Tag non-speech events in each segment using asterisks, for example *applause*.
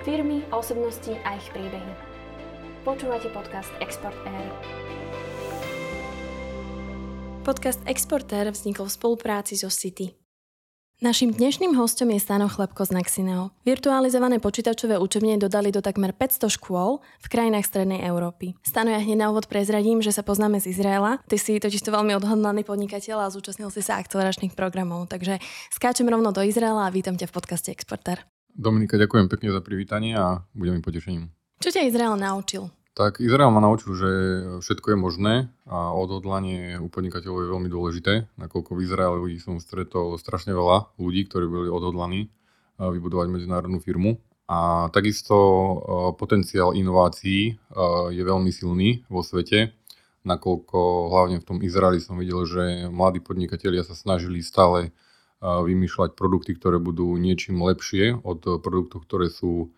Firmy, osobnosti a ich príbehy. Počúvate podcast Export Air. Podcast Exporter vznikol v spolupráci so City. Naším dnešným hostom je Stano Chlebko z Naxineo. Virtualizované počítačové učebne dodali do takmer 500 škôl v krajinách Strednej Európy. Stano, ja hneď na úvod prezradím, že sa poznáme z Izraela. Ty si totiž to veľmi odhodlaný podnikateľ a zúčastnil si sa akceleračných programov. Takže skáčem rovno do Izraela a vítam ťa v podcaste Exporter. Dominika, ďakujem pekne za privítanie a budem mi potešením. Čo ťa Izrael naučil? Tak Izrael ma naučil, že všetko je možné a odhodlanie u podnikateľov je veľmi dôležité, nakoľko v Izraeli som stretol strašne veľa ľudí, ktorí boli odhodlaní vybudovať medzinárodnú firmu. A takisto potenciál inovácií je veľmi silný vo svete, nakoľko hlavne v tom Izraeli som videl, že mladí podnikatelia sa snažili stále vymýšľať produkty, ktoré budú niečím lepšie od produktov, ktoré sú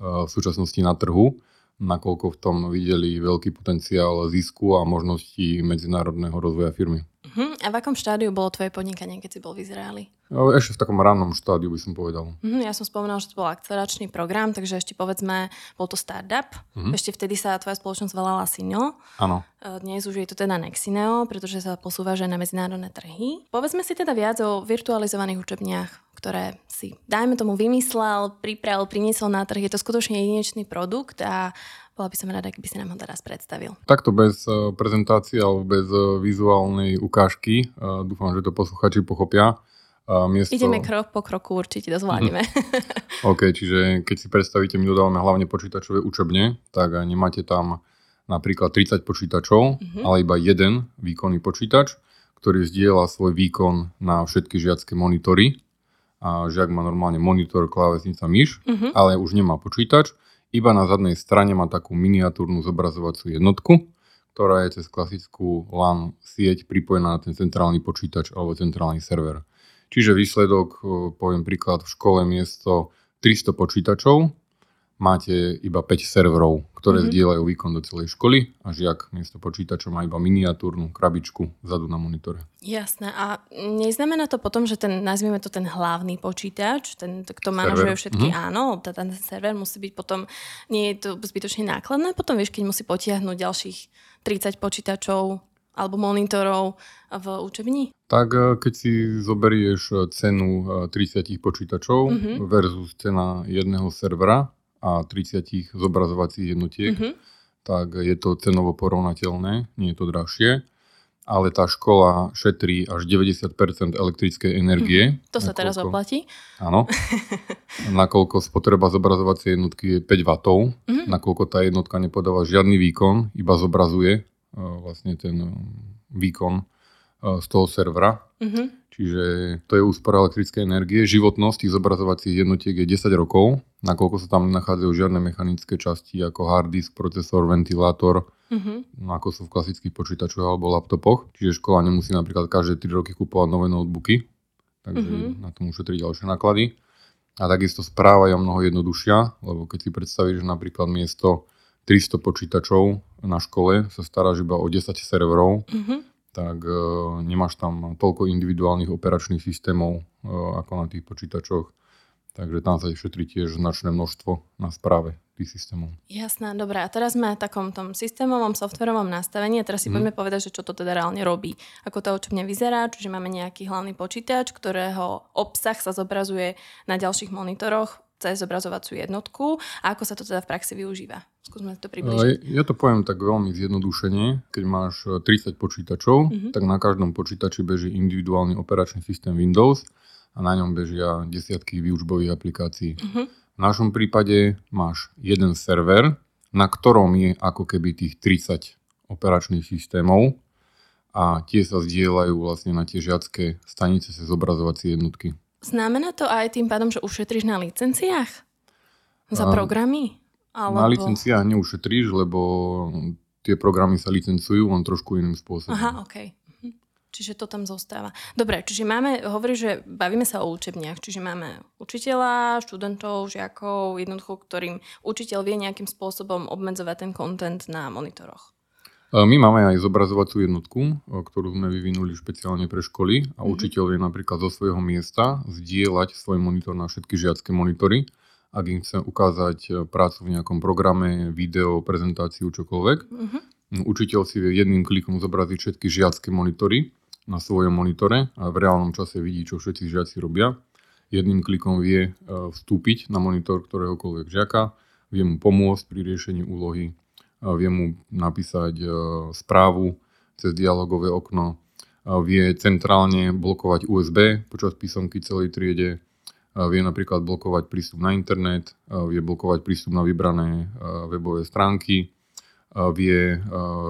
v súčasnosti na trhu nakoľko v tom videli veľký potenciál zisku a možností medzinárodného rozvoja firmy. Uh-huh. A v akom štádiu bolo tvoje podnikanie, keď si bol v Izraeli? No, ešte v takom rannom štádiu by som povedal. Uh-huh. Ja som spomenul, že to bol akceleračný program, takže ešte povedzme, bol to startup. Uh-huh. Ešte vtedy sa tvoja spoločnosť volala Sinio. Áno. E, dnes už je to teda Nexineo, pretože sa posúva že na medzinárodné trhy. Povedzme si teda viac o virtualizovaných učebniach, ktoré si, dajme tomu, vymyslel, pripravil, priniesol na trh. Je to skutočne jedinečný produkt a bola by som rada, keby si nám ho teraz predstavil. Takto bez e, prezentácie alebo bez e, vizuálnej ukážky. E, dúfam, že to posluchači pochopia. Miesto... Ideme krok po kroku, určite to zvládneme. *laughs* OK, čiže keď si predstavíte, my dodávame hlavne počítačové učebne, tak nemáte tam napríklad 30 počítačov, uh-huh. ale iba jeden výkonný počítač, ktorý zdieľa svoj výkon na všetky žiacké monitory. A žiak má normálne monitor, klávesnica, myš, uh-huh. ale už nemá počítač iba na zadnej strane má takú miniatúrnu zobrazovaciu jednotku, ktorá je cez klasickú LAN sieť pripojená na ten centrálny počítač alebo centrálny server. Čiže výsledok, poviem príklad, v škole miesto 300 počítačov máte iba 5 serverov, ktoré mm-hmm. zdieľajú výkon do celej školy a žiak miesto počítača má iba miniatúrnu krabičku vzadu na monitore. Jasné. A neznamená to potom, že ten, nazvieme to ten hlavný počítač, ten, kto manažuje všetky, mm-hmm. áno, ten server musí byť potom, nie je to zbytočne nákladné, potom vieš, keď musí potiahnuť ďalších 30 počítačov alebo monitorov v učebni? Tak e, keď si zoberieš cenu 30 e, počítačov mm-hmm. versus cena jedného servera, a 30 zobrazovacích jednotiek, mm-hmm. tak je to cenovo porovnateľné, nie je to drahšie. Ale tá škola šetrí až 90% elektrickej energie. Mm-hmm. To sa nakoľko, teraz oplatí? Áno. *laughs* nakoľko spotreba zobrazovacej jednotky je 5 W, mm-hmm. nakoľko tá jednotka nepodáva žiadny výkon, iba zobrazuje uh, vlastne ten uh, výkon z toho servera. Mm-hmm. Čiže to je úspora elektrickej energie. Životnosť tých zobrazovacích jednotiek je 10 rokov, nakoľko sa tam nachádzajú žiadne mechanické časti ako hard disk, procesor, ventilátor, mm-hmm. ako sú v klasických počítačoch alebo laptopoch. Čiže škola nemusí napríklad každé 3 roky kupovať nové notebooky, takže mm-hmm. na tom ušetrí ďalšie náklady. A takisto správa je mnoho jednoduchšia, lebo keď si predstavíš, že napríklad miesto 300 počítačov na škole sa staráš iba o 10 serverov, mm-hmm tak e, nemáš tam toľko individuálnych operačných systémov e, ako na tých počítačoch. Takže tam sa šetrí tiež značné množstvo na správe tých systémov. Jasné, dobré. A teraz sme v takom tom systémovom, softverovom nastavení a teraz si hmm. poďme povedať, že čo to teda reálne robí. Ako to očovne vyzerá, čiže máme nejaký hlavný počítač, ktorého obsah sa zobrazuje na ďalších monitoroch cez zobrazovaciu jednotku a ako sa to teda v praxi využíva. Skúsme to približiť. Ja to poviem tak veľmi zjednodušene. Keď máš 30 e, počítačov, uh-huh. tak na každom počítači beží individuálny operačný systém Windows a na ňom bežia desiatky výučbových aplikácií. Uh-huh. V našom prípade máš jeden server, na ktorom je ako keby tých 30 operačných systémov a tie sa zdieľajú vlastne na tie žiacké stanice cez zobrazovacie jednotky. Znamená to aj tým pádom, že ušetríš na licenciách? Za a, programy? Alebo... Na licenciách neušetríš, lebo tie programy sa licencujú len trošku iným spôsobom. Aha, OK. Mhm. Čiže to tam zostáva. Dobre, čiže máme, hovorí, že bavíme sa o učebniach, čiže máme učiteľa, študentov, žiakov, jednoducho, ktorým učiteľ vie nejakým spôsobom obmedzovať ten content na monitoroch. E, my máme aj zobrazovacú jednotku, e, ktorú sme vyvinuli špeciálne pre školy a mm-hmm. učiteľ vie napríklad zo svojho miesta zdieľať svoj monitor na všetky žiacké monitory ak im chcem ukázať e, prácu v nejakom programe, video, prezentáciu, čokoľvek. Uh-huh. Učiteľ si vie jedným klikom zobraziť všetky žiacké monitory na svojom monitore a v reálnom čase vidí, čo všetci žiaci robia. Jedným klikom vie vstúpiť na monitor ktoréhokoľvek žiaka, vie mu pomôcť pri riešení úlohy, vie mu napísať e, správu cez dialogové okno, vie centrálne blokovať USB počas písomky celej triede, vie napríklad blokovať prístup na internet, vie blokovať prístup na vybrané webové stránky, vie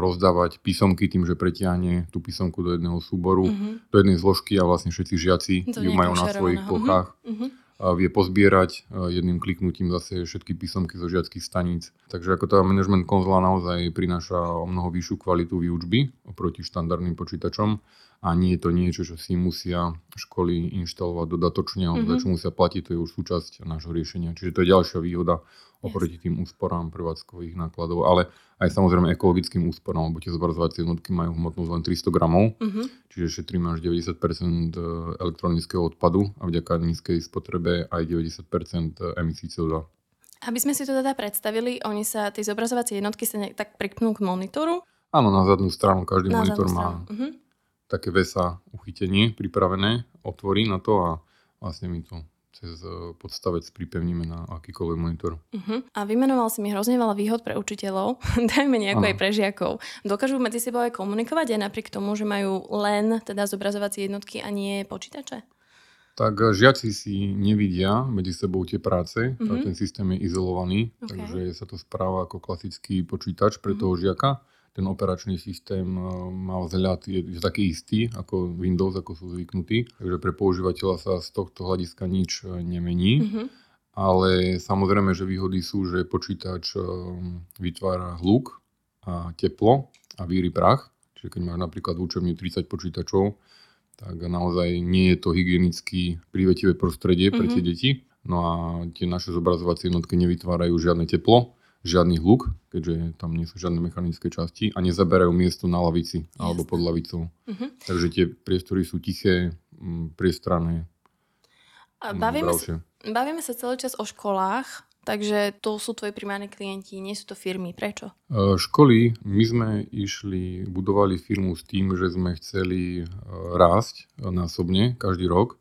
rozdávať písomky tým, že pretiahne tú písomku do jedného súboru, mm-hmm. do jednej zložky a vlastne všetci žiaci to ju majú na svojich plochách. Mm-hmm vie pozbierať jedným kliknutím zase všetky písomky zo žiackých staníc. Takže ako tá management konzola naozaj prináša o mnoho vyššiu kvalitu výučby oproti štandardným počítačom a nie je to niečo, čo si musia školy inštalovať dodatočne alebo mm-hmm. čo musia platiť, to je už súčasť nášho riešenia. Čiže to je ďalšia výhoda oproti tým úsporám prevádzkových nákladov, ale aj samozrejme ekologickým úsporám, lebo tie zobrazovacie jednotky majú hmotnosť len 300 gramov, uh-huh. čiže šetríme až 90% e, elektronického odpadu a vďaka nízkej spotrebe aj 90% emisí CO2. Aby sme si to teda predstavili, oni sa, tie zobrazovacie jednotky sa tak pripnú k monitoru? Áno, na zadnú stranu, každý na monitor má uh-huh. Také VESA uchytenie pripravené, otvorí na to a vlastne my to cez e, podstavec pripevníme na akýkoľvek monitor. Uh-huh. A vymenoval si mi hrozne veľa výhod pre učiteľov, *laughs* dajme nejako aj pre žiakov. Dokážu medzi sebou aj komunikovať aj napriek tomu, že majú len teda zobrazovacie jednotky a nie počítače? Tak e, žiaci si nevidia medzi sebou tie práce, uh-huh. ten systém je izolovaný, okay. takže sa to správa ako klasický počítač pre uh-huh. toho žiaka ten operačný systém e, má vzhľad, je, je taký istý ako Windows, ako sú zvyknutí. Takže pre používateľa sa z tohto hľadiska nič e, nemení. Mm-hmm. Ale samozrejme, že výhody sú, že počítač e, vytvára hluk a teplo a víry prach. Čiže keď máš napríklad v učebni 30 počítačov, tak naozaj nie je to hygienicky prívetivé prostredie pre tie mm-hmm. deti. No a tie naše zobrazovacie jednotky nevytvárajú žiadne teplo, žiadny hluk, keďže tam nie sú žiadne mechanické časti a nezaberajú miesto na lavici Jasne. alebo pod lavicou. Uh-huh. Takže tie priestory sú tiché, priestranné. A bavíme, sa, bavíme sa celý čas o školách, takže to sú tvoji primárni klienti, nie sú to firmy. Prečo? E, školy, my sme išli, budovali firmu s tým, že sme chceli e, rásť násobne každý rok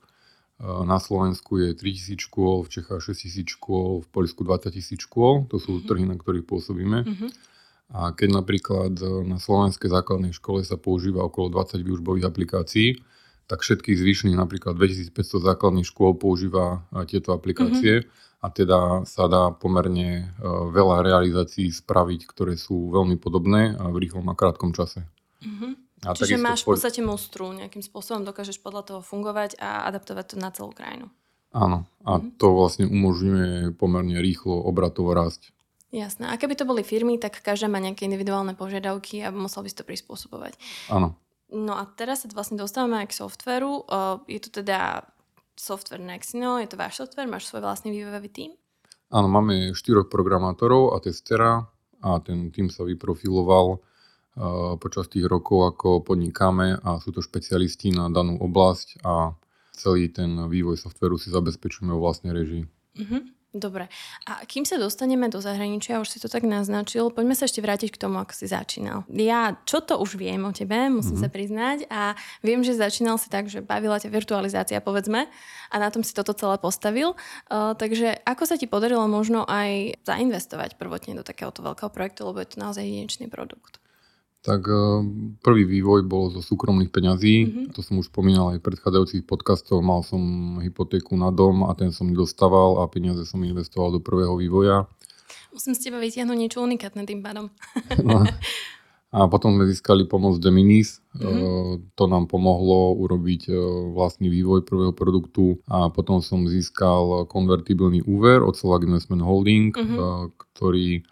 na Slovensku je 3000 škôl, v Čechách 6000 škôl, v Poľsku 20 tisíc škôl. To sú mm-hmm. trhy, na ktorých pôsobíme. Mm-hmm. A keď napríklad e, na slovenskej základnej škole sa používa okolo 20 výužbových aplikácií, tak všetkých zvyšných napríklad 2500 základných škôl používa e, tieto aplikácie mm-hmm. a teda sa dá pomerne veľa realizácií spraviť, ktoré sú veľmi podobné a v rýchlom a krátkom čase. Mm-hmm. A Čiže máš v podstate mostru, nejakým spôsobom dokážeš podľa toho fungovať a adaptovať to na celú krajinu. Áno, a mm-hmm. to vlastne umožňuje pomerne rýchlo obratovo rásť. Jasné. A keby to boli firmy, tak každá má nejaké individuálne požiadavky a musel by si to prispôsobovať. Áno. No a teraz sa vlastne dostávame aj k softveru. Je to teda software Nexino, je to váš software, máš svoj vlastný vývojový tým? Áno, máme štyroch programátorov a testera a ten tým sa vyprofiloval počas tých rokov, ako podnikáme a sú to špecialisti na danú oblasť a celý ten vývoj softveru si zabezpečujeme vo vlastnej režii. Uh-huh. Dobre. A kým sa dostaneme do zahraničia, už si to tak naznačil, poďme sa ešte vrátiť k tomu, ako si začínal. Ja čo to už viem o tebe, musím mm-hmm. sa priznať a viem, že začínal si tak, že bavila ťa virtualizácia, povedzme, a na tom si toto celé postavil. Uh, takže ako sa ti podarilo možno aj zainvestovať prvotne do takéhoto veľkého projektu, lebo je to naozaj jedinečný produkt? Tak eh, prvý vývoj bol zo súkromných peňazí. Mm-hmm. To som už spomínal aj v predchádzajúcich podcastov. Mal som hypotéku na dom a ten som nedostával a peniaze som investoval do prvého vývoja. Musím z teba vytiahnuť niečo unikátne tým pádom. *laughs* *laughs* no. A potom sme získali pomoc Deminis. Mm-hmm. To nám pomohlo urobiť eh, vlastný vývoj prvého produktu a potom som získal konvertibilný úver od Slovak Investment Holding, mm-hmm. ktorý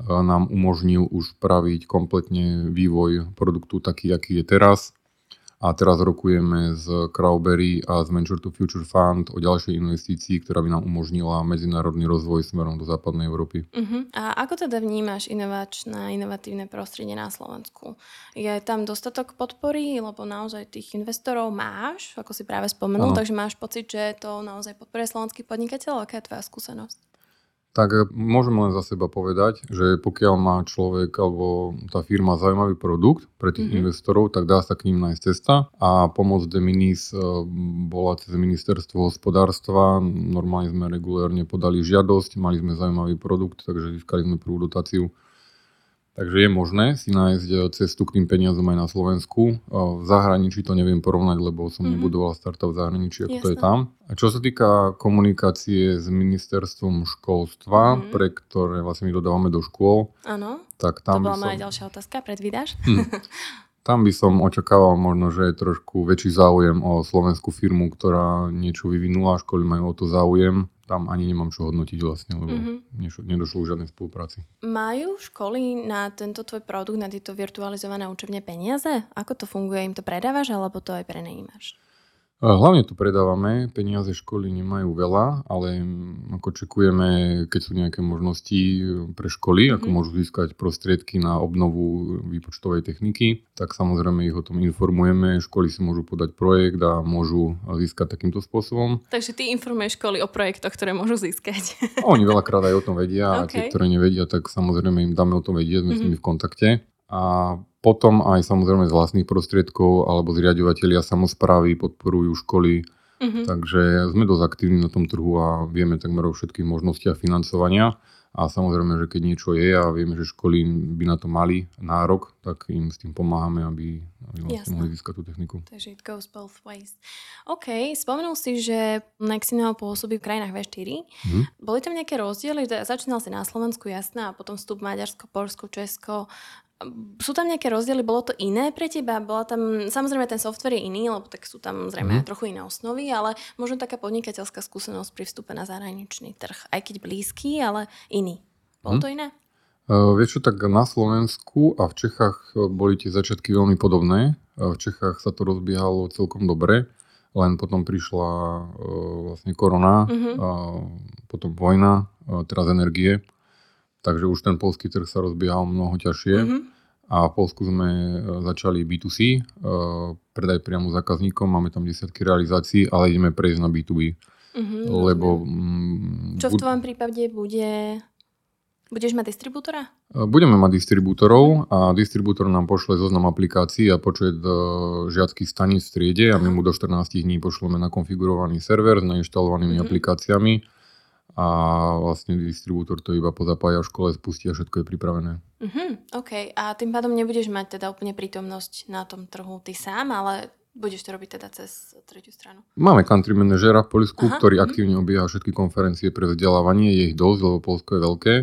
nám umožnil už praviť kompletne vývoj produktu taký, aký je teraz. A teraz rokujeme s Crowberry a z Venture to Future Fund o ďalšej investícii, ktorá by nám umožnila medzinárodný rozvoj smerom do západnej Európy. Uh-huh. A ako teda vnímaš inovačné, inovatívne prostredie na Slovensku? Je tam dostatok podpory, lebo naozaj tých investorov máš, ako si práve spomenul, ano. takže máš pocit, že to naozaj podporuje slovenských podnikateľov? Aká je tvoja skúsenosť? Tak môžem len za seba povedať, že pokiaľ má človek alebo tá firma zaujímavý produkt pre tých mm-hmm. investorov, tak dá sa k ním nájsť cesta a pomoc de minis e, bola cez ministerstvo hospodárstva. Normálne sme regulérne podali žiadosť, mali sme zaujímavý produkt, takže získali sme prvú dotáciu Takže je možné si nájsť e, cestu k tým peniazom aj na Slovensku. E, v zahraničí to neviem porovnať, lebo som mm-hmm. nebudoval startup v zahraničí, ako Jasne. to je tam. A čo sa týka komunikácie s ministerstvom školstva, mm-hmm. pre ktoré vlastne my dodávame do škôl, Áno, tak tam to bola som... moja ďalšia otázka, predvídaš? Hm. *laughs* Tam by som očakával možno, že je trošku väčší záujem o slovenskú firmu, ktorá niečo vyvinula, školy majú o to záujem tam ani nemám čo hodnotiť vlastne, lebo mm-hmm. nedošlo už žiadnej spolupráci. Majú školy na tento tvoj produkt, na tieto virtualizované učebne peniaze? Ako to funguje? Im to predávaš alebo to aj prenajímaš? Hlavne tu predávame, peniaze školy nemajú veľa, ale ako čekujeme, keď sú nejaké možnosti pre školy, ako mhm. môžu získať prostriedky na obnovu výpočtovej techniky, tak samozrejme ich o tom informujeme. Školy si môžu podať projekt a môžu získať takýmto spôsobom. Takže ty informuješ školy o projektoch, ktoré môžu získať. Oni veľakrát aj o tom vedia okay. a tie, ktoré nevedia, tak samozrejme im dáme o tom vedieť, sme mm-hmm. s nimi v kontakte. A potom aj samozrejme z vlastných prostriedkov alebo zriadovateľia samozprávy podporujú školy. Mm-hmm. Takže sme dosť aktívni na tom trhu a vieme takmer o všetkých možnostiach financovania. A samozrejme, že keď niečo je a vieme, že školy by na to mali nárok, tak im s tým pomáhame, aby, aby vlastne mohli získať tú techniku. Takže it goes both ways. OK, spomenul si, že Nexino pôsobí v krajinách V4. Mm-hmm. Boli tam nejaké rozdiely? Začínal si na Slovensku, jasné, a potom vstup Maďarsko, Polsko, Česko sú tam nejaké rozdiely? Bolo to iné pre teba? Bola tam, samozrejme ten software je iný, lebo tak sú tam zrejme mm. trochu iné osnovy, ale možno taká podnikateľská skúsenosť pri vstupe na zahraničný trh. Aj keď blízky, ale iný. Bolo mm. to iné? Uh, vieš čo, tak na Slovensku a v Čechách e, boli tie začiatky veľmi podobné. Uh, v Čechách sa to rozbiehalo celkom dobre, len potom prišla uh, vlastne korona, mm-hmm. uh, potom vojna, teraz energie. Takže už ten polský trh sa rozbiehal mnoho ťažšie. Mm-hmm. A v Polsku sme e, začali B2C, e, predaj priamo zákazníkom, máme tam desiatky realizácií, ale ideme prejsť na B2B. Mm-hmm, lebo... Mm, Čo v tvojom prípade bude... Budeš mať distribútora? E, budeme mať distribútorov a distribútor nám pošle zoznam aplikácií a počet žiackých staníc v triede a my mu do 14 dní pošleme nakonfigurovaný server s nainštalovanými mm-hmm. aplikáciami a vlastne distribútor to iba pozapája v škole, spustí a všetko je pripravené. Uh-huh, OK. A tým pádom nebudeš mať teda úplne prítomnosť na tom trhu ty sám, ale budeš to robiť teda cez tretiu stranu. Máme country manažera v Polsku, Aha, ktorý uh-huh. aktívne obieha všetky konferencie pre vzdelávanie. Je ich dosť, lebo Polsko je veľké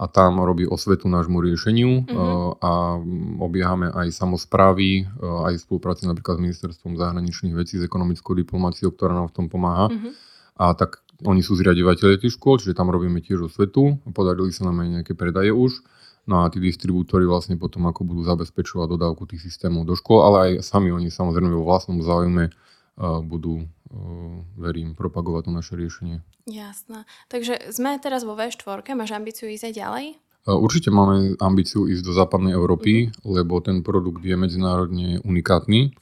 a tam robí osvetu nášmu riešeniu uh-huh. a obiehame aj samozprávy, aj v spolupráci napríklad s ministerstvom zahraničných vecí, s ekonomickou diplomáciou, ktorá nám v tom pomáha. Uh-huh. A tak oni sú zriadovateľe tých škôl, čiže tam robíme tiež osvetu. Podarili sa nám aj nejaké predaje už. No a tí distribútory vlastne potom ako budú zabezpečovať dodávku tých systémov do škôl, ale aj sami oni samozrejme vo vlastnom záujme uh, budú, uh, verím, propagovať to naše riešenie. Jasné. Takže sme teraz vo V4, máš ambíciu ísť aj ďalej? Uh, určite máme ambíciu ísť do západnej Európy, mm-hmm. lebo ten produkt je medzinárodne unikátny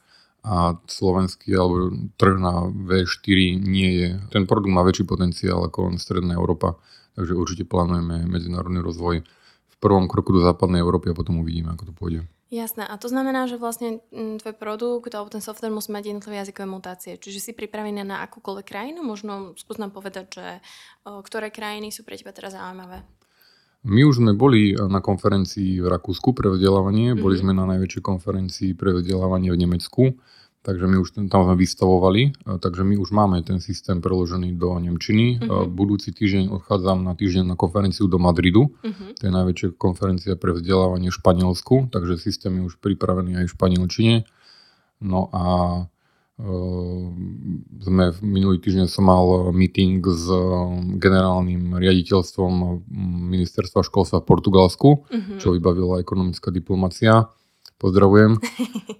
a slovenský alebo trh na V4 nie je. Ten produkt má väčší potenciál ako len Stredná Európa, takže určite plánujeme medzinárodný rozvoj v prvom kroku do západnej Európy a potom uvidíme, ako to pôjde. Jasné. A to znamená, že vlastne mm, tvoj produkt alebo ten software musí mať jednotlivé jazykové mutácie. Čiže si pripravený na akúkoľvek krajinu? Možno skús nám povedať, že ktoré krajiny sú pre teba teraz zaujímavé. My už sme boli na konferencii v Rakúsku pre vzdelávanie, mm-hmm. boli mhm. sme na najväčšej konferencii pre vzdelávanie v Nemecku, takže my už tam sme vystavovali, takže my už máme ten systém preložený do Nemčiny. Mm-hmm. Budúci týždeň odchádzam na týždeň na konferenciu do Madridu, mm-hmm. to je najväčšia konferencia pre vzdelávanie v Španielsku, takže systém je už pripravený aj v španielčine. No a Ehm, sme v minulý týždeň som mal meeting s generálnym riaditeľstvom ministerstva školstva v Portugalsku, uh-huh. čo vybavila ekonomická diplomacia. Pozdravujem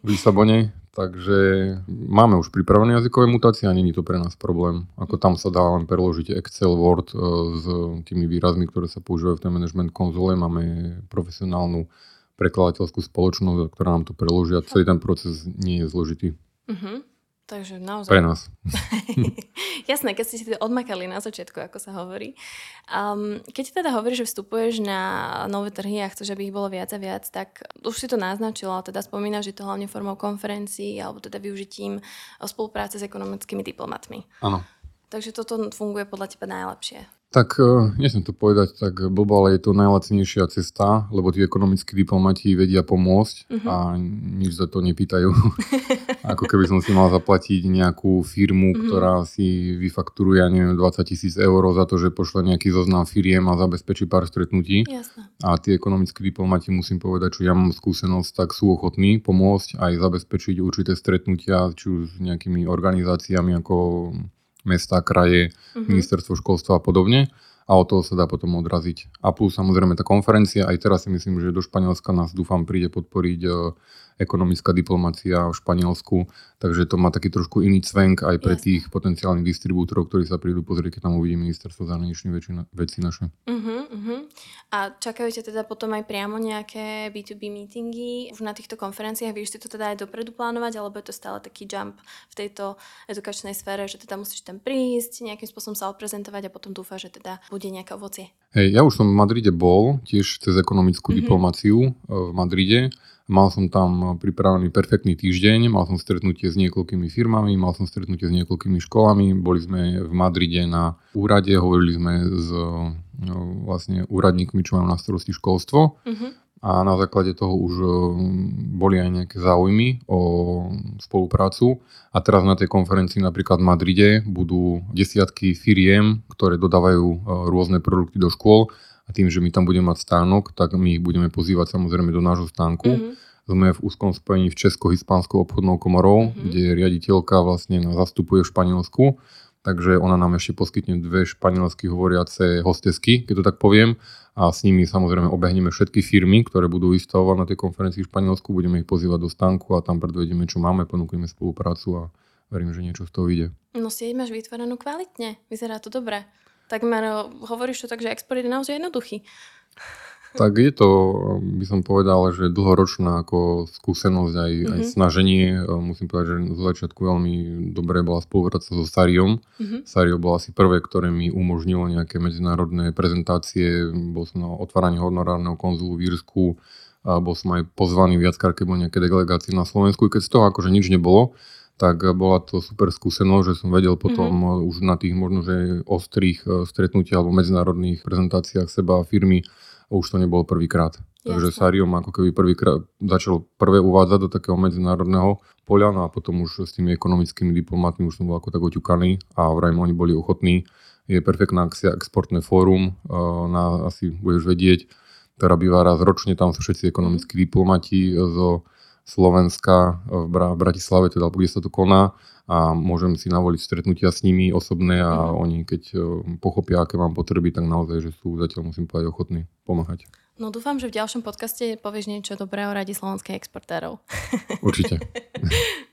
v Lisabone. Takže máme už pripravené jazykové mutácie a není to pre nás problém. Ako tam sa dá len preložiť Excel, Word e, s tými výrazmi, ktoré sa používajú v tej management konzole. Máme profesionálnu prekladateľskú spoločnosť, ktorá nám to preloží a celý ten proces nie je zložitý. Uh-huh. Takže naozaj... Pre nás. *laughs* Jasné, keď ste si to odmakali na začiatku, ako sa hovorí. Um, keď teda hovoríš, že vstupuješ na nové trhy a chceš, aby ich bolo viac a viac, tak už si to naznačila, teda spomínaš, že to hlavne formou konferencií alebo teda využitím spolupráce s ekonomickými diplomatmi. Áno. Takže toto funguje podľa teba najlepšie. Tak uh, nechcem to povedať tak blbo, ale je to najlacnejšia cesta, lebo tí ekonomickí diplomati vedia pomôcť uh-huh. a nič za to nepýtajú. *laughs* Ako keby som si mal zaplatiť nejakú firmu, uh-huh. ktorá si vyfakturuje, ja neviem, 20 tisíc eur za to, že pošle nejaký zoznam firiem a zabezpečí pár stretnutí. Jasne. A tí ekonomickí diplomati, musím povedať, že ja mám skúsenosť, tak sú ochotní pomôcť aj zabezpečiť určité stretnutia, či už s nejakými organizáciami ako mesta, kraje, uh-huh. ministerstvo školstva a podobne a od toho sa dá potom odraziť. A plus samozrejme tá konferencia, aj teraz si myslím, že do Španielska nás dúfam príde podporiť e, ekonomická diplomácia v Španielsku, takže to má taký trošku iný cvenk aj pre Jasne. tých potenciálnych distribútorov, ktorí sa prídu pozrieť, keď tam uvidí ministerstvo zahraničných veci naše. Uh-huh, uh-huh. A čakajú ťa teda potom aj priamo nejaké B2B meetingy už na týchto konferenciách? Vieš si to teda aj dopredu plánovať, alebo je to stále taký jump v tejto edukačnej sfére, že teda musíš tam prísť, nejakým spôsobom sa odprezentovať a potom dúfa, že teda bude nejaké ovocie. Hej, ja už som v Madride bol, tiež cez ekonomickú mm-hmm. diplomáciu e, v Madride. Mal som tam pripravený perfektný týždeň, mal som stretnutie s niekoľkými firmami, mal som stretnutie s niekoľkými školami, boli sme v Madride na úrade, hovorili sme s vlastne úradníkmi, čo majú na starosti školstvo. Mm-hmm a na základe toho už boli aj nejaké záujmy o spoluprácu. A teraz na tej konferencii napríklad v Madride budú desiatky firiem, ktoré dodávajú rôzne produkty do škôl a tým, že my tam budeme mať stánok, tak my ich budeme pozývať samozrejme do nášho stánku. Mm-hmm. Sme v úzkom spojení v Česko-Hispánskou obchodnou komorou, mm-hmm. kde riaditeľka vlastne nás zastupuje v Španielsku takže ona nám ešte poskytne dve španielsky hovoriace hostesky, keď to tak poviem, a s nimi samozrejme obehneme všetky firmy, ktoré budú vystavovať na tej konferencii v Španielsku, budeme ich pozývať do stánku a tam predvedieme, čo máme, ponúkneme spoluprácu a verím, že niečo z toho vyjde. No sieť máš vytvorenú kvalitne, vyzerá to dobre. Takmer eh, hovoríš to tak, že export je naozaj jednoduchý. Tak je to, by som povedal, že dlhoročná ako skúsenosť aj, mm-hmm. aj mhm. snaženie. Musím povedať, že zo začiatku veľmi dobre bola spolupráca so Sariom. Mm-hmm. Sario bol asi prvé, ktoré mi umožnilo nejaké medzinárodné prezentácie. Bol som na otváraní honorárneho konzulu v Írsku. A bol som aj pozvaný viackrát, keď bol nejaké delegácie na Slovensku. Keď z toho akože nič nebolo, tak bola to super skúsenosť, že som vedel potom mm-hmm. už na tých možno, že ostrých e, stretnutiach alebo medzinárodných prezentáciách seba a firmy už to nebolo prvýkrát. Takže Sariom ako keby prvýkrát začal prvé uvádzať do takého medzinárodného poľa, no a potom už s tými ekonomickými diplomatmi už som bol ako tak oťukaný a vrajme oni boli ochotní. Je perfektná akcia Exportné fórum, eh, na, asi budeš vedieť, ktorá býva raz ročne, tam sú všetci ekonomickí mm. diplomati zo Slovenska v Bratislave, teda kde sa to koná a môžem si navoliť stretnutia s nimi osobné a mm. oni keď e, pochopia, aké mám potreby, tak naozaj, že sú zatiaľ musím povedať ochotní pomáhať. No dúfam, že v ďalšom podcaste povieš niečo dobré o radi slovenských exportérov. Určite. *laughs*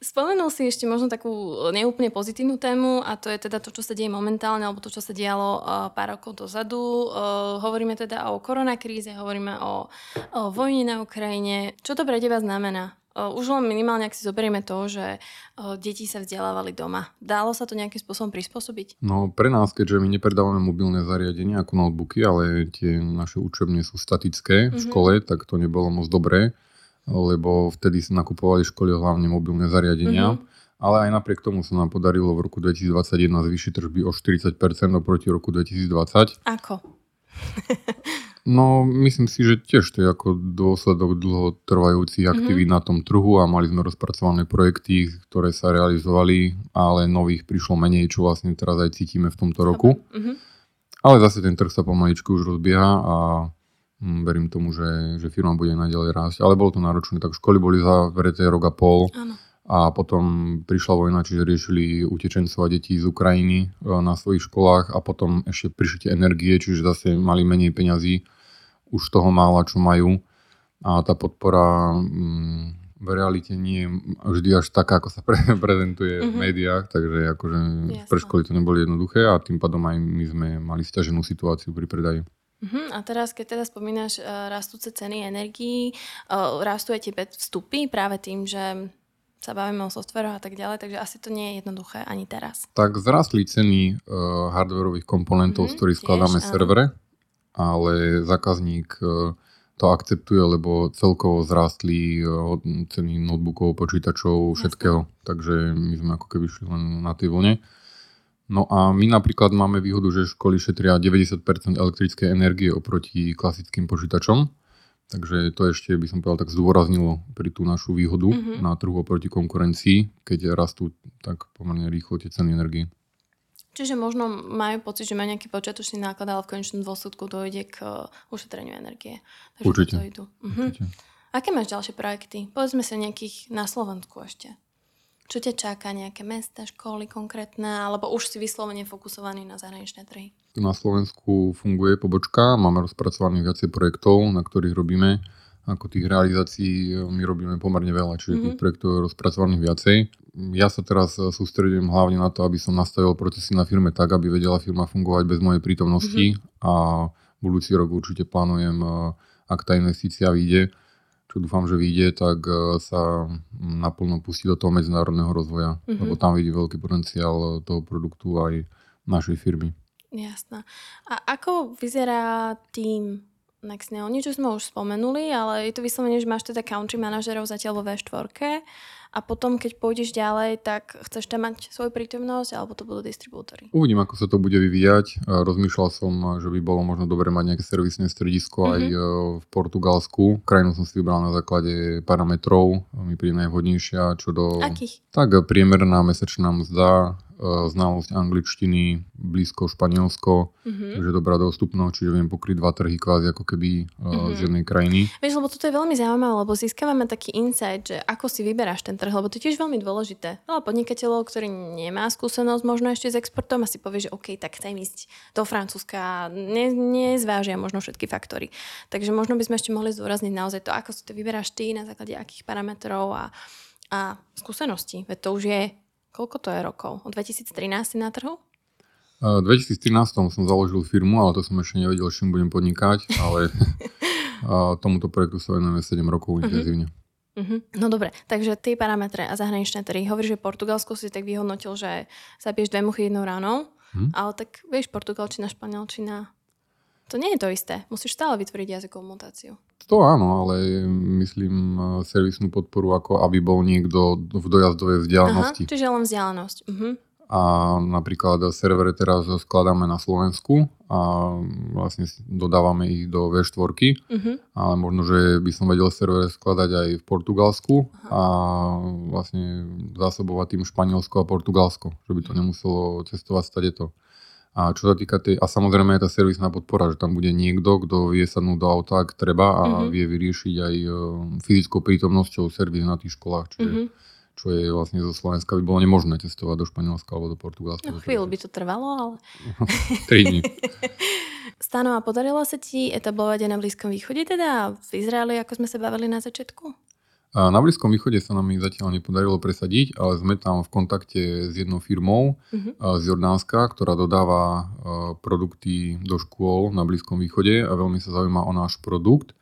Spomenul si ešte možno takú neúplne pozitívnu tému a to je teda to, čo sa deje momentálne alebo to, čo sa dialo uh, pár rokov dozadu. Uh, hovoríme teda o koronakríze, hovoríme o, o vojne na Ukrajine. Čo to pre teba znamená? Už len minimálne, ak si zoberieme to, že deti sa vzdelávali doma. Dalo sa to nejakým spôsobom prispôsobiť? No pre nás, keďže my nepredávame mobilné zariadenia ako notebooky, ale tie naše učebne sú statické v mm-hmm. škole, tak to nebolo moc dobré, lebo vtedy sa nakupovali školy hlavne mobilné zariadenia. Mm-hmm. Ale aj napriek tomu sa nám podarilo v roku 2021 zvýšiť tržby o 40% oproti roku 2020. Ako? *laughs* No, myslím si, že tiež to je ako dôsledok dlhotrvajúcich mm-hmm. aktivít na tom trhu a mali sme rozpracované projekty, ktoré sa realizovali, ale nových prišlo menej, čo vlastne teraz aj cítime v tomto roku. Mm-hmm. Ale zase ten trh sa pomaličku už rozbieha a verím tomu, že, že firma bude naďalej rásť. Ale bolo to náročné, tak školy boli zavreté rok a pol. Áno a potom prišla vojna, čiže riešili utečencov a detí z Ukrajiny e, na svojich školách a potom ešte prišli tie energie, čiže zase mali menej peňazí, už toho mála, čo majú a tá podpora mm, v realite nie je vždy až taká, ako sa *laughs* pre, prezentuje mm-hmm. v mhm. médiách, takže akože pre školy to neboli jednoduché a tým pádom aj my sme mali stiaženú situáciu pri predaji. Uh-huh. A teraz, keď teda spomínaš uh, rastúce ceny energií, uh, rastú aj tie vstupy práve tým, že sa bavíme o softveroch a tak ďalej, takže asi to nie je jednoduché ani teraz. Tak zrastli ceny uh, hardwareových komponentov, mm-hmm, z ktorých skladáme tiež, servere, ale zákazník uh, to akceptuje, lebo celkovo zrástli uh, ceny notebookov, počítačov, všetkého. Jasne. Takže my sme ako keby šli len na tej vlne. No a my napríklad máme výhodu, že školy šetria 90% elektrickej energie oproti klasickým počítačom. Takže to ešte by som povedal tak zdôraznilo pri tú našu výhodu mm-hmm. na trhu oproti konkurencii, keď rastú tak pomerne rýchlo tie ceny energie. Čiže možno majú pocit, že majú nejaký počiatočný náklad, ale v konečnom dôsledku dojde k uh, ušetreniu energie. Takže Určite. To mhm. Určite. Aké máš ďalšie projekty? Povedzme sa nejakých na Slovensku ešte. Čo ťa čaká? Nejaké mesta, školy konkrétne? Alebo už si vyslovene fokusovaný na zahraničné trhy? Na Slovensku funguje pobočka, máme rozpracovaných viacej projektov, na ktorých robíme. Ako tých realizácií e, my robíme pomerne veľa, čiže mm-hmm. tých projektov je rozpracovaných viacej. Ja sa teraz sústredím hlavne na to, aby som nastavil procesy na firme tak, aby vedela firma fungovať bez mojej prítomnosti mm-hmm. a budúci rok určite plánujem, e, ak tá investícia vyjde, čo dúfam, že vyjde, tak e, sa naplno pustí do toho medzinárodného rozvoja, mm-hmm. lebo tam vidí veľký potenciál toho produktu aj našej firmy. Jasné. A ako vyzerá tým Nextneo? Niečo sme už spomenuli, ale je to vyslovene, že máš teda country manažerov zatiaľ vo V4 a potom, keď pôjdeš ďalej, tak chceš tam mať svoju prítomnosť alebo to budú distribútory? Uvidím, ako sa to bude vyvíjať. Rozmýšľal som, že by bolo možno dobre mať nejaké servisné stredisko mm-hmm. aj mhm. e, v Portugalsku. Krajinu som si vybral na základe parametrov, mi príde najvhodnejšia, čo do... Akých? Tak priemerná mesačná mzda, znalosť angličtiny, blízko Španielsko, mm-hmm. takže dobrá dostupnosť, čiže viem pokryť dva trhy kvázi ako keby mm-hmm. z jednej krajiny. Vieš, lebo toto je veľmi zaujímavé, lebo získavame taký insight, že ako si vyberáš ten trh, lebo to je tiež veľmi dôležité. Veľa podnikateľov, ktorý nemá skúsenosť možno ešte s exportom, asi povie, že OK, tak chcem ísť do Francúzska, ne, nezvážia možno všetky faktory. Takže možno by sme ešte mohli zdôrazniť naozaj to, ako si to vyberáš ty, na základe akých parametrov a, a skúseností. Veď to už je Koľko to je rokov? Od 2013 na trhu? V 2013 som založil firmu, ale to som ešte nevedel, čím budem podnikať, ale *laughs* tomuto projektu sa venujeme 7 rokov uh-huh. intenzívne. Uh-huh. No dobre, takže tie parametre a zahraničné trhy. Hovoríš, že Portugalsko si tak vyhodnotil, že zabiješ dve muchy jednou ránou, uh-huh. ale tak vieš, portugalčina, španielčina, to nie je to isté. Musíš stále vytvoriť jazykovú mutáciu. To áno, ale myslím e, servisnú podporu, ako aby bol niekto v dojazdovej vzdialenosti. Aha, čiže len vzdialenosť. Uh-huh. A napríklad servery teraz skladáme na Slovensku a vlastne dodávame ich do V4, uh-huh. ale možno, že by som vedel server skladať aj v Portugalsku uh-huh. a vlastne zásobovať tým Španielsko a Portugalsko, že by to nemuselo cestovať stade to. A čo sa týka tej, a samozrejme je tá servisná podpora, že tam bude niekto, kto vie sadnúť do auta, ak treba a mm-hmm. vie vyriešiť aj e, fyzickou prítomnosťou servis na tých školách, čiže mm-hmm. Čo je vlastne zo Slovenska by bolo nemožné testovať do Španielska alebo do Portugalska. No chvíľu by to trvalo, ale... *laughs* 3 dní. *laughs* Stano, a podarilo sa ti etablovať aj na Blízkom východe, teda v Izraeli, ako sme sa bavili na začiatku? Na Blízkom východe sa nám ich zatiaľ nepodarilo presadiť, ale sme tam v kontakte s jednou firmou uh-huh. z Jordánska, ktorá dodáva produkty do škôl na Blízkom východe a veľmi sa zaujíma o náš produkt.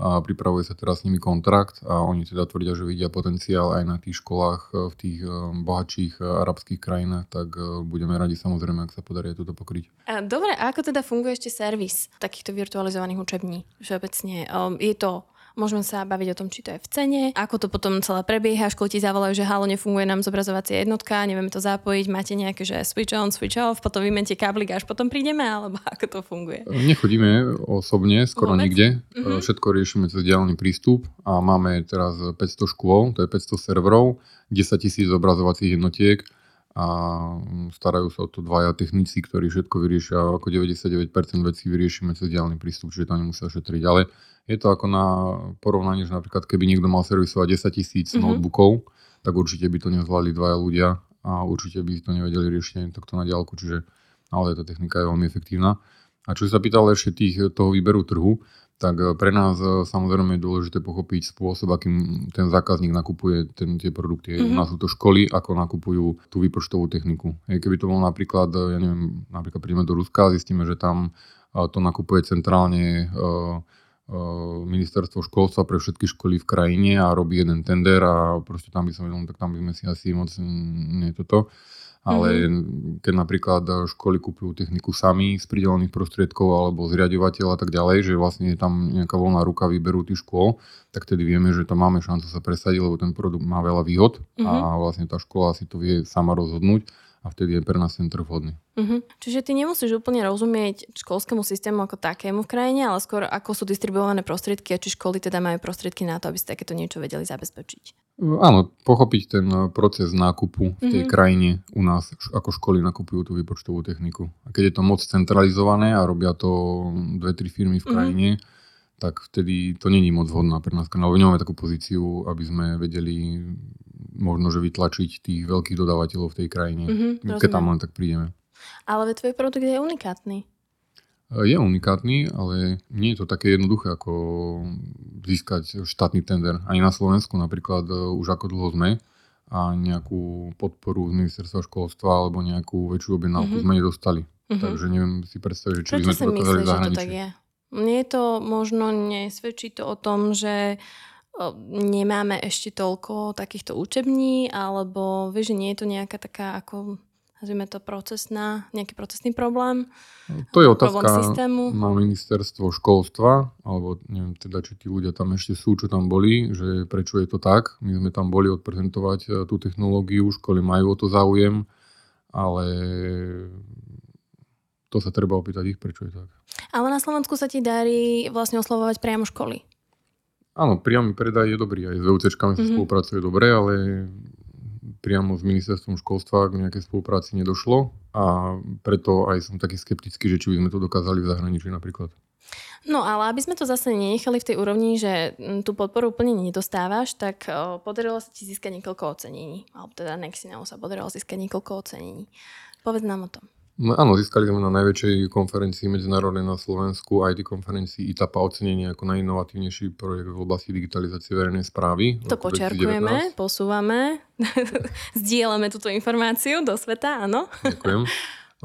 A pripravuje sa teraz s nimi kontrakt a oni teda tvrdia, že vidia potenciál aj na tých školách v tých bohatších arabských krajinách, tak budeme radi samozrejme, ak sa podarí toto pokryť. Dobre, a ako teda funguje ešte servis takýchto virtualizovaných učební všeobecne? Je to Môžeme sa baviť o tom, či to je v cene, ako to potom celé prebieha, školy ti zavolajú, že halo, nefunguje nám zobrazovacia jednotka, nevieme to zapojiť, máte nejaké, že switch on, switch off, potom vymente káblik, až potom prídeme, alebo *laughs* ako to funguje? Nechodíme osobne, skoro Vôbec? nikde. Mm-hmm. Všetko riešime cez diálny prístup a máme teraz 500 škôl, to je 500 serverov, 10 tisíc zobrazovacích jednotiek a starajú sa o to dvaja technici, ktorí všetko vyriešia, ako 99% vecí vyriešime cez diálny prístup, čiže to nemusia šetriť. Ale je to ako na porovnanie, že napríklad keby niekto mal servisovať 10 tisíc mm-hmm. notebookov, tak určite by to nezvládli dvaja ľudia a určite by to nevedeli riešiť ani takto na diálku, čiže naozaj tá technika je veľmi efektívna. A čo sa pýtal ešte tých, toho výberu trhu, tak e, pre nás e, samozrejme je dôležité pochopiť spôsob, akým ten zákazník nakupuje ten, tie produkty. Mm-hmm. U nás sú to školy, ako nakupujú tú výpočtovú techniku. Keby to bolo napríklad, e, ja neviem, napríklad prídeme do Ruska a zistíme, že tam to nakupuje centrálne ministerstvo školstva pre všetky školy v krajine a robí jeden tender a proste tam by som vedel, tak tam by sme si asi moc nie toto. Ale mm-hmm. keď napríklad školy kupujú techniku sami z pridelených prostriedkov alebo zriadovateľ a tak ďalej, že vlastne je tam nejaká voľná ruka výberu tých škôl, tak tedy vieme, že tam máme šancu sa presadiť, lebo ten produkt má veľa výhod mm-hmm. a vlastne tá škola si to vie sama rozhodnúť a vtedy je pre nás ten trh vhodný. Uh-huh. Čiže ty nemusíš úplne rozumieť školskému systému ako takému v krajine, ale skôr ako sú distribuované prostriedky a či školy teda majú prostriedky na to, aby si takéto niečo vedeli zabezpečiť. Áno, pochopiť ten eh, proces nákupu v tej uh-huh. krajine u nás, ako školy nakupujú tú výpočtovú techniku. A keď je to moc centralizované a robia to dve, tri firmy v krajine, uh-huh tak vtedy to není moc vhodná pre nás. Lebo nemáme takú pozíciu, aby sme vedeli možno, že vytlačiť tých veľkých dodávateľov v tej krajine, mm-hmm, keď tam len tak prídeme. Ale tvoj produkt je unikátny. E, je unikátny, ale nie je to také jednoduché, ako získať štátny tender. Ani na Slovensku napríklad e, už ako dlho sme a nejakú podporu z ministerstva školstva alebo nejakú väčšiu objednávku mm-hmm. sme nedostali. Mm-hmm. Takže neviem si predstaviť, či Prečo by sme to dokázali v zahraničí. Že to tak je? To možno nesvedčí to o tom, že nemáme ešte toľko takýchto učební, alebo vieš, že nie je to nejaká taká ako nazvime to procesná, nejaký procesný problém? To je otázka systému. na ministerstvo školstva, alebo neviem teda, či tí ľudia tam ešte sú, čo tam boli, že prečo je to tak. My sme tam boli odprezentovať e, tú technológiu, školy majú o to záujem, ale to sa treba opýtať ich, prečo je tak. Ale na Slovensku sa ti darí vlastne oslovovať priamo školy. Áno, priamy predaj je dobrý, aj s VUCčkami sa mm-hmm. spolupracuje dobre, ale priamo s ministerstvom školstva k nejakej spolupráci nedošlo a preto aj som taký skeptický, že či by sme to dokázali v zahraničí napríklad. No ale aby sme to zase nenechali v tej úrovni, že tú podporu úplne nedostávaš, tak podarilo sa ti získať niekoľko ocenení. Alebo teda Nexinau sa podarilo získať niekoľko ocenení. Povedz nám o tom. No, áno, získali sme na najväčšej konferencii medzinárodnej na Slovensku, IT konferencii ITAPA ocenenie ako najinovatívnejší projekt v oblasti digitalizácie verejnej správy. To počerkujeme, posúvame, *laughs* zdieľame túto informáciu do sveta, áno. Ďakujem.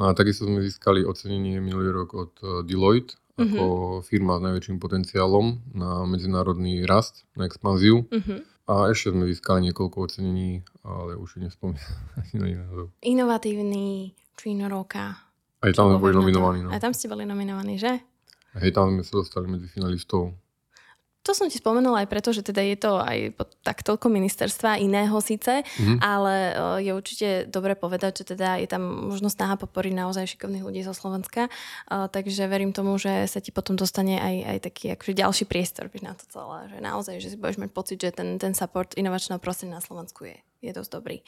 A takisto sme získali ocenenie minulý rok od eh, Deloitte ako uh-huh. firma s najväčším potenciálom na medzinárodný rast, na expanziu. Uh-huh. A ešte sme získali niekoľko ocenení, ale už nespomínam. *laughs* Inovatívny Číno roka. Aj tam sme boli nominovaní. No. Aj tam ste boli nominovaní, že? Hej, tam sme sa dostali medzi finalistov. To som ti spomenula aj preto, že teda je to aj tak toľko ministerstva iného síce, mm-hmm. ale je určite dobre povedať, že teda je tam možno snaha podporiť naozaj šikovných ľudí zo Slovenska, takže verím tomu, že sa ti potom dostane aj, aj taký akože ďalší priestor na to celé, že naozaj, že si budeš mať pocit, že ten, ten support inovačného prostredia na Slovensku je, je dosť dobrý.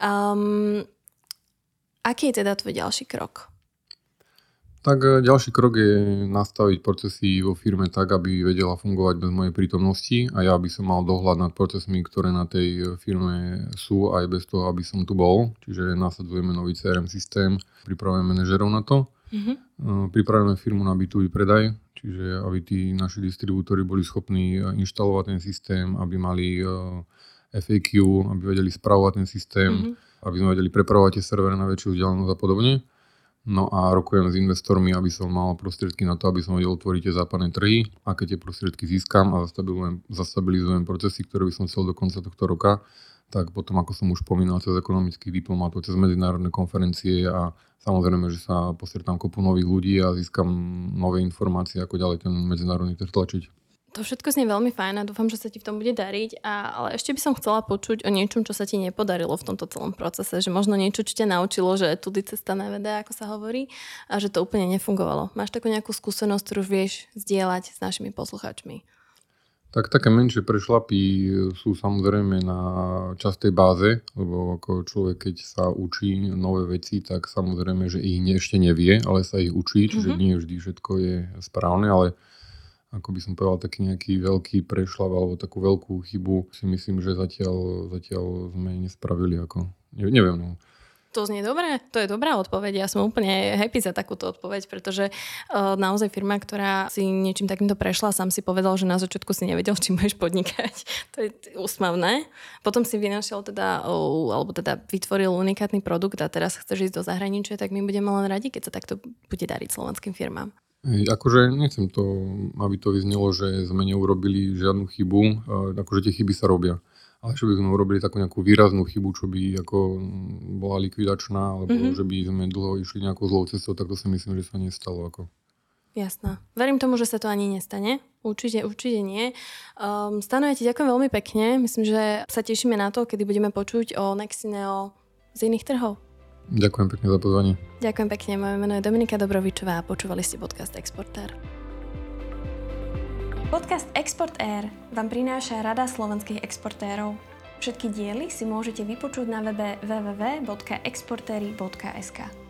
Um, Aký je teda tvoj ďalší krok? Tak e, ďalší krok je nastaviť procesy vo firme tak, aby vedela fungovať bez mojej prítomnosti a ja by som mal dohľad nad procesmi, ktoré na tej e, firme sú aj bez toho, aby som tu bol. Čiže nasadzujeme nový CRM systém, pripravujeme manažerov na to. Mm-hmm. Pripravujeme firmu na B2B predaj, čiže aby tí naši distribútori boli schopní inštalovať ten systém, aby mali FAQ, aby vedeli spravovať ten systém. Mm-hmm aby sme vedeli prepravovať tie servery na väčšiu vzdialenosť a podobne. No a rokujem s investormi, aby som mal prostriedky na to, aby som vedel otvoriť tie západné trhy a keď tie prostriedky získam a zastabilizujem, zastabilizujem procesy, ktoré by som chcel do konca tohto roka, tak potom, ako som už spomínal, cez ekonomických diplomatov, cez medzinárodné konferencie a samozrejme, že sa postretám kopu nových ľudí a získam nové informácie, ako ďalej ten medzinárodný trh tlačiť. To všetko znie veľmi fajn a dúfam, že sa ti v tom bude dariť, a, ale ešte by som chcela počuť o niečom, čo sa ti nepodarilo v tomto celom procese, že možno niečo, čo ťa naučilo, že tudy cesta nevedá, ako sa hovorí, a že to úplne nefungovalo. Máš takú nejakú skúsenosť, ktorú vieš zdieľať s našimi poslucháčmi? Tak také menšie prešlapy sú samozrejme na častej báze, lebo ako človek, keď sa učí nové veci, tak samozrejme, že ich ešte nevie, ale sa ich učí, čiže mm-hmm. nie vždy všetko je správne, ale ako by som povedal, taký nejaký veľký prešlav alebo takú veľkú chybu si myslím, že zatiaľ, zatiaľ sme nespravili. Ako, neviem, no. To znie dobre, to je dobrá odpoveď. Ja som úplne happy za takúto odpoveď, pretože uh, naozaj firma, ktorá si niečím takýmto prešla, sám si povedal, že na začiatku si nevedel, *laughs* čím budeš podnikať. to je úsmavné. Potom si vynašiel teda, uh, alebo teda vytvoril unikátny produkt a teraz chceš ísť do zahraničia, tak my budeme len radi, keď sa takto bude dariť slovenským firmám. Akože nechcem to, aby to vyznelo, že sme neurobili žiadnu chybu, akože tie chyby sa robia. Ale že by sme urobili takú nejakú výraznú chybu, čo by ako bola likvidačná, alebo mm-hmm. že by sme dlho išli nejakou zlou cestou, tak to si myslím, že sa nestalo. Ako. Jasná. Verím tomu, že sa to ani nestane. Určite, určite nie. Um, Stano, ja ti ďakujem veľmi pekne. Myslím, že sa tešíme na to, kedy budeme počuť o Nexineo z iných trhov. Ďakujem pekne za pozvanie. Ďakujem pekne, moje meno je Dominika Dobrovičová a počúvali ste podcast Exporter. Podcast Export Air vám prináša Rada slovenských exportérov. Všetky diely si môžete vypočuť na webe www.exportery.sk.